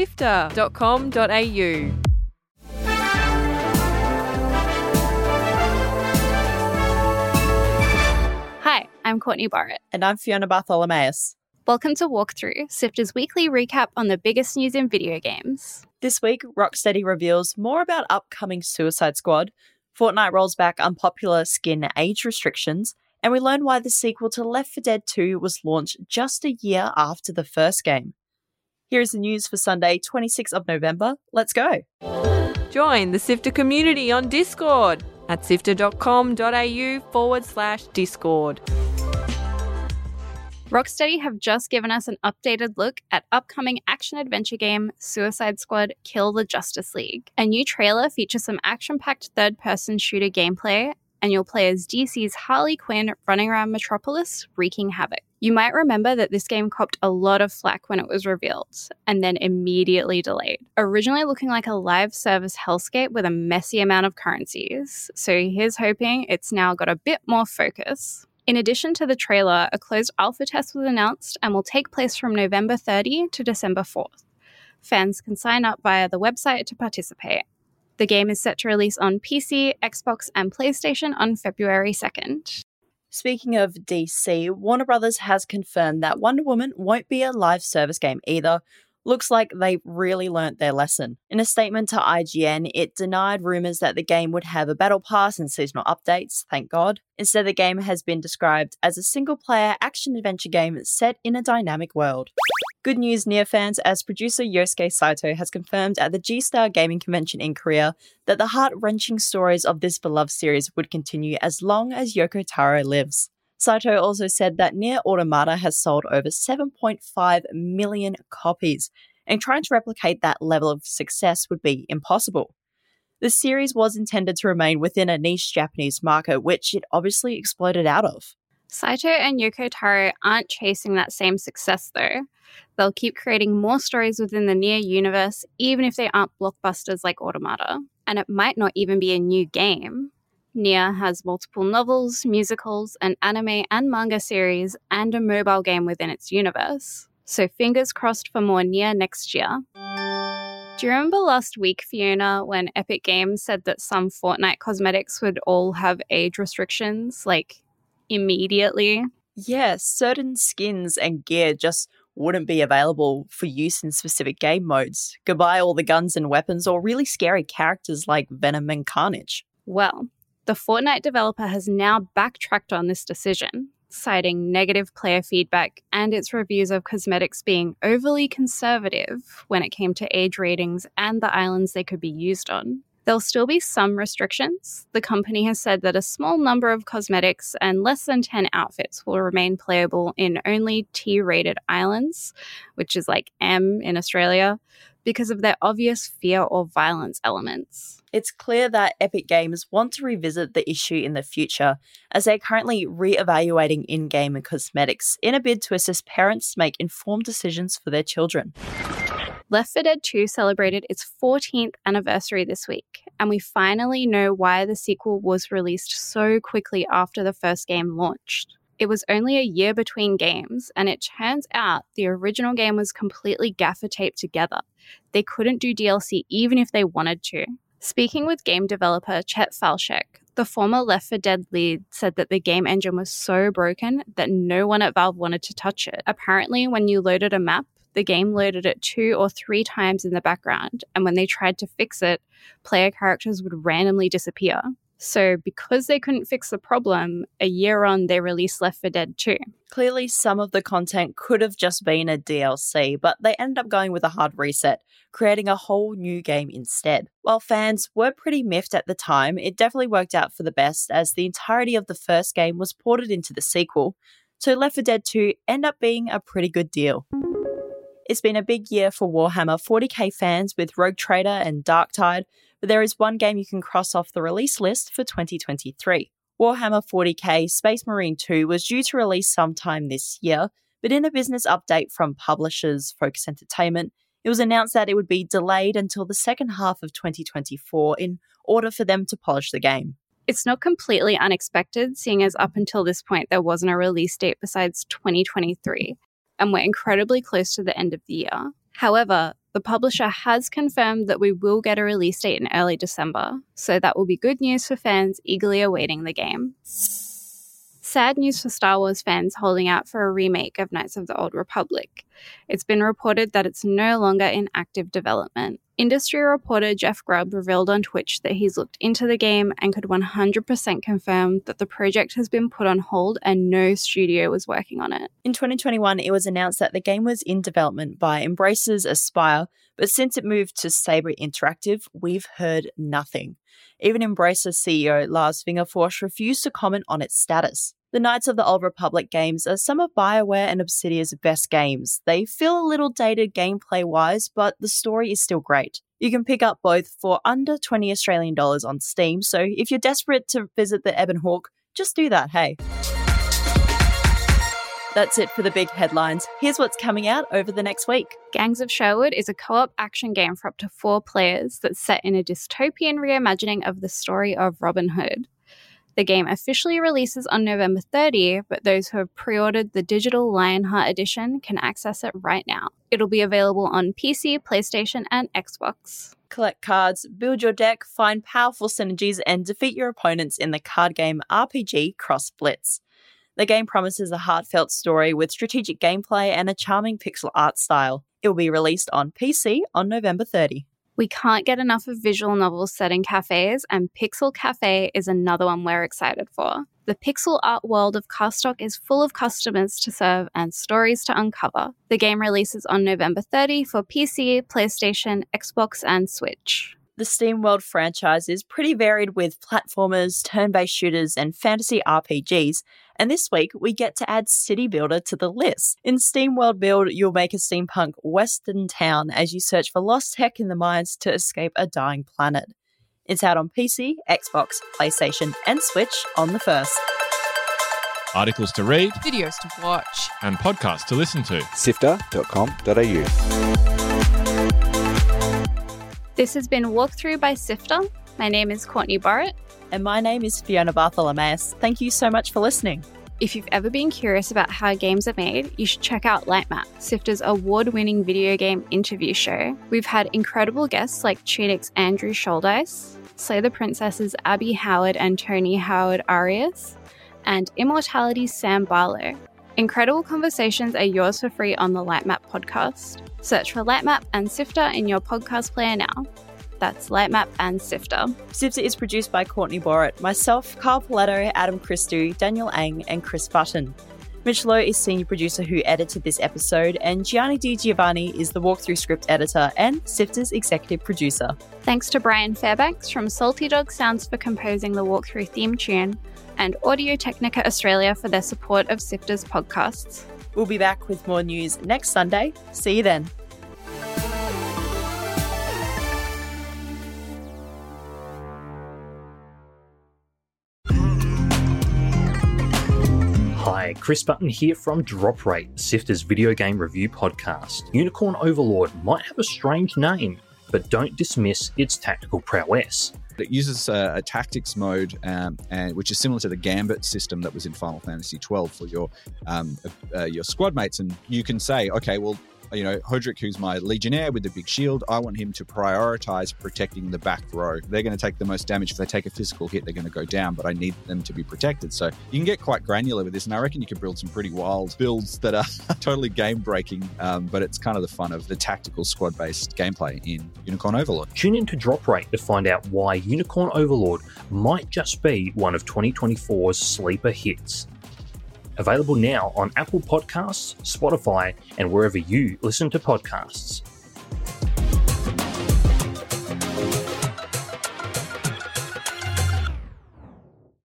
sifter.com.au. Hi, I'm Courtney Borrett. And I'm Fiona Bartholomaeus. Welcome to Walkthrough, Sifter's weekly recap on the biggest news in video games. This week, Rocksteady reveals more about upcoming Suicide Squad, Fortnite rolls back unpopular skin age restrictions, and we learn why the sequel to Left 4 Dead 2 was launched just a year after the first game. Here is the news for Sunday, 26th of November. Let's go. Join the Sifter community on Discord at sifter.com.au forward slash Discord. Rocksteady have just given us an updated look at upcoming action adventure game Suicide Squad Kill the Justice League. A new trailer features some action packed third person shooter gameplay, and you'll play as DC's Harley Quinn running around Metropolis wreaking havoc. You might remember that this game copped a lot of flack when it was revealed, and then immediately delayed. Originally looking like a live service hellscape with a messy amount of currencies, so here's hoping it's now got a bit more focus. In addition to the trailer, a closed alpha test was announced and will take place from November 30 to December 4th. Fans can sign up via the website to participate. The game is set to release on PC, Xbox, and PlayStation on February 2nd. Speaking of DC, Warner Brothers has confirmed that Wonder Woman won't be a live service game either. Looks like they've really learnt their lesson. In a statement to IGN, it denied rumours that the game would have a battle pass and seasonal updates, thank God. Instead, the game has been described as a single player action adventure game set in a dynamic world. Good news, Nier fans, as producer Yosuke Saito has confirmed at the G Star Gaming Convention in Korea that the heart wrenching stories of this beloved series would continue as long as Yoko Taro lives. Saito also said that Nier Automata has sold over 7.5 million copies, and trying to replicate that level of success would be impossible. The series was intended to remain within a niche Japanese market, which it obviously exploded out of. Saito and Yoko Taro aren't chasing that same success, though. They'll keep creating more stories within the Nier universe, even if they aren't blockbusters like Automata. And it might not even be a new game. Nier has multiple novels, musicals, an anime and manga series, and a mobile game within its universe. So fingers crossed for more Nier next year. Do you remember last week, Fiona, when Epic Games said that some Fortnite cosmetics would all have age restrictions, like immediately? Yeah, certain skins and gear just wouldn't be available for use in specific game modes. Goodbye, all the guns and weapons, or really scary characters like Venom and Carnage. Well, the Fortnite developer has now backtracked on this decision, citing negative player feedback and its reviews of cosmetics being overly conservative when it came to age ratings and the islands they could be used on. There'll still be some restrictions. The company has said that a small number of cosmetics and less than 10 outfits will remain playable in only T rated islands, which is like M in Australia, because of their obvious fear or violence elements. It's clear that Epic Games want to revisit the issue in the future, as they're currently re evaluating in game cosmetics in a bid to assist parents make informed decisions for their children. Left 4 Dead 2 celebrated its 14th anniversary this week, and we finally know why the sequel was released so quickly after the first game launched. It was only a year between games, and it turns out the original game was completely gaffer taped together. They couldn't do DLC even if they wanted to. Speaking with game developer Chet Faliszek, the former Left 4 Dead lead said that the game engine was so broken that no one at Valve wanted to touch it. Apparently, when you loaded a map, the game loaded it two or three times in the background, and when they tried to fix it, player characters would randomly disappear. So, because they couldn't fix the problem, a year on, they released Left 4 Dead 2. Clearly, some of the content could have just been a DLC, but they ended up going with a hard reset, creating a whole new game instead. While fans were pretty miffed at the time, it definitely worked out for the best as the entirety of the first game was ported into the sequel, so Left 4 Dead 2 ended up being a pretty good deal. It's been a big year for Warhammer 40k fans with Rogue Trader and Darktide, but there is one game you can cross off the release list for 2023. Warhammer 40k Space Marine 2 was due to release sometime this year, but in a business update from publishers Focus Entertainment, it was announced that it would be delayed until the second half of 2024 in order for them to polish the game. It's not completely unexpected, seeing as up until this point there wasn't a release date besides 2023 and we're incredibly close to the end of the year. However, the publisher has confirmed that we will get a release date in early December, so that will be good news for fans eagerly awaiting the game. Sad news for Star Wars fans holding out for a remake of Knights of the Old Republic. It's been reported that it's no longer in active development. Industry reporter Jeff Grubb revealed on Twitch that he's looked into the game and could 100% confirm that the project has been put on hold and no studio was working on it. In 2021, it was announced that the game was in development by Embracer's Aspyr, but since it moved to Saber Interactive, we've heard nothing. Even Embracer CEO Lars Wingefors refused to comment on its status. The Knights of the Old Republic games are some of BioWare and Obsidian's best games. They feel a little dated gameplay wise, but the story is still great. You can pick up both for under 20 Australian dollars on Steam, so if you're desperate to visit the Ebon Hawk, just do that, hey. That's it for the big headlines. Here's what's coming out over the next week. Gangs of Sherwood is a co op action game for up to four players that's set in a dystopian reimagining of the story of Robin Hood. The game officially releases on November 30, but those who have pre ordered the digital Lionheart edition can access it right now. It'll be available on PC, PlayStation, and Xbox. Collect cards, build your deck, find powerful synergies, and defeat your opponents in the card game RPG Cross Blitz. The game promises a heartfelt story with strategic gameplay and a charming pixel art style. It will be released on PC on November 30. We can't get enough of visual novels set in cafes, and Pixel Cafe is another one we're excited for. The pixel art world of Cardstock is full of customers to serve and stories to uncover. The game releases on November 30 for PC, PlayStation, Xbox, and Switch. The SteamWorld franchise is pretty varied with platformers, turn based shooters, and fantasy RPGs, and this week we get to add City Builder to the list. In SteamWorld Build, you'll make a steampunk western town as you search for lost tech in the mines to escape a dying planet. It's out on PC, Xbox, PlayStation, and Switch on the 1st. Articles to read, Videos to watch. and podcasts to listen to. sifter.com.au. This has been Walkthrough by Sifter. My name is Courtney Borrett. And my name is Fiona Bartholomaeus. Thank you so much for listening. If you've ever been curious about how games are made, you should check out Lightmap, Sifter's award winning video game interview show. We've had incredible guests like Tunic's Andrew Shouldice, Slay the Princess's Abby Howard and Tony Howard Arias, and Immortality's Sam Barlow. Incredible conversations are yours for free on the Lightmap podcast. Search for Lightmap and Sifter in your podcast player now. That's Lightmap and Sifter. Sifter is produced by Courtney Borrett, myself, Carl Pauletto, Adam Christou, Daniel Ang, and Chris Button. Mitch Loh is senior producer who edited this episode, and Gianni Di Giovanni is the walkthrough script editor and Sifter's executive producer. Thanks to Brian Fairbanks from Salty Dog Sounds for composing the walkthrough theme tune, and Audio Technica Australia for their support of Sifter's podcasts. We'll be back with more news next Sunday. See you then. Hi, Chris Button here from Drop Rate, Sifter's video game review podcast. Unicorn Overlord might have a strange name, but don't dismiss its tactical prowess. It uses a, a tactics mode, um, and which is similar to the Gambit system that was in Final Fantasy XII for your um, uh, your squad mates, and you can say, okay, well, you know, Hodrick, who's my legionnaire with the big shield, I want him to prioritize protecting the back row. They're going to take the most damage. If they take a physical hit, they're going to go down, but I need them to be protected. So you can get quite granular with this, and I reckon you could build some pretty wild builds that are totally game breaking, um, but it's kind of the fun of the tactical squad based gameplay in Unicorn Overlord. Tune in to Drop Rate to find out why Unicorn Overlord might just be one of 2024's sleeper hits. Available now on Apple Podcasts, Spotify, and wherever you listen to podcasts.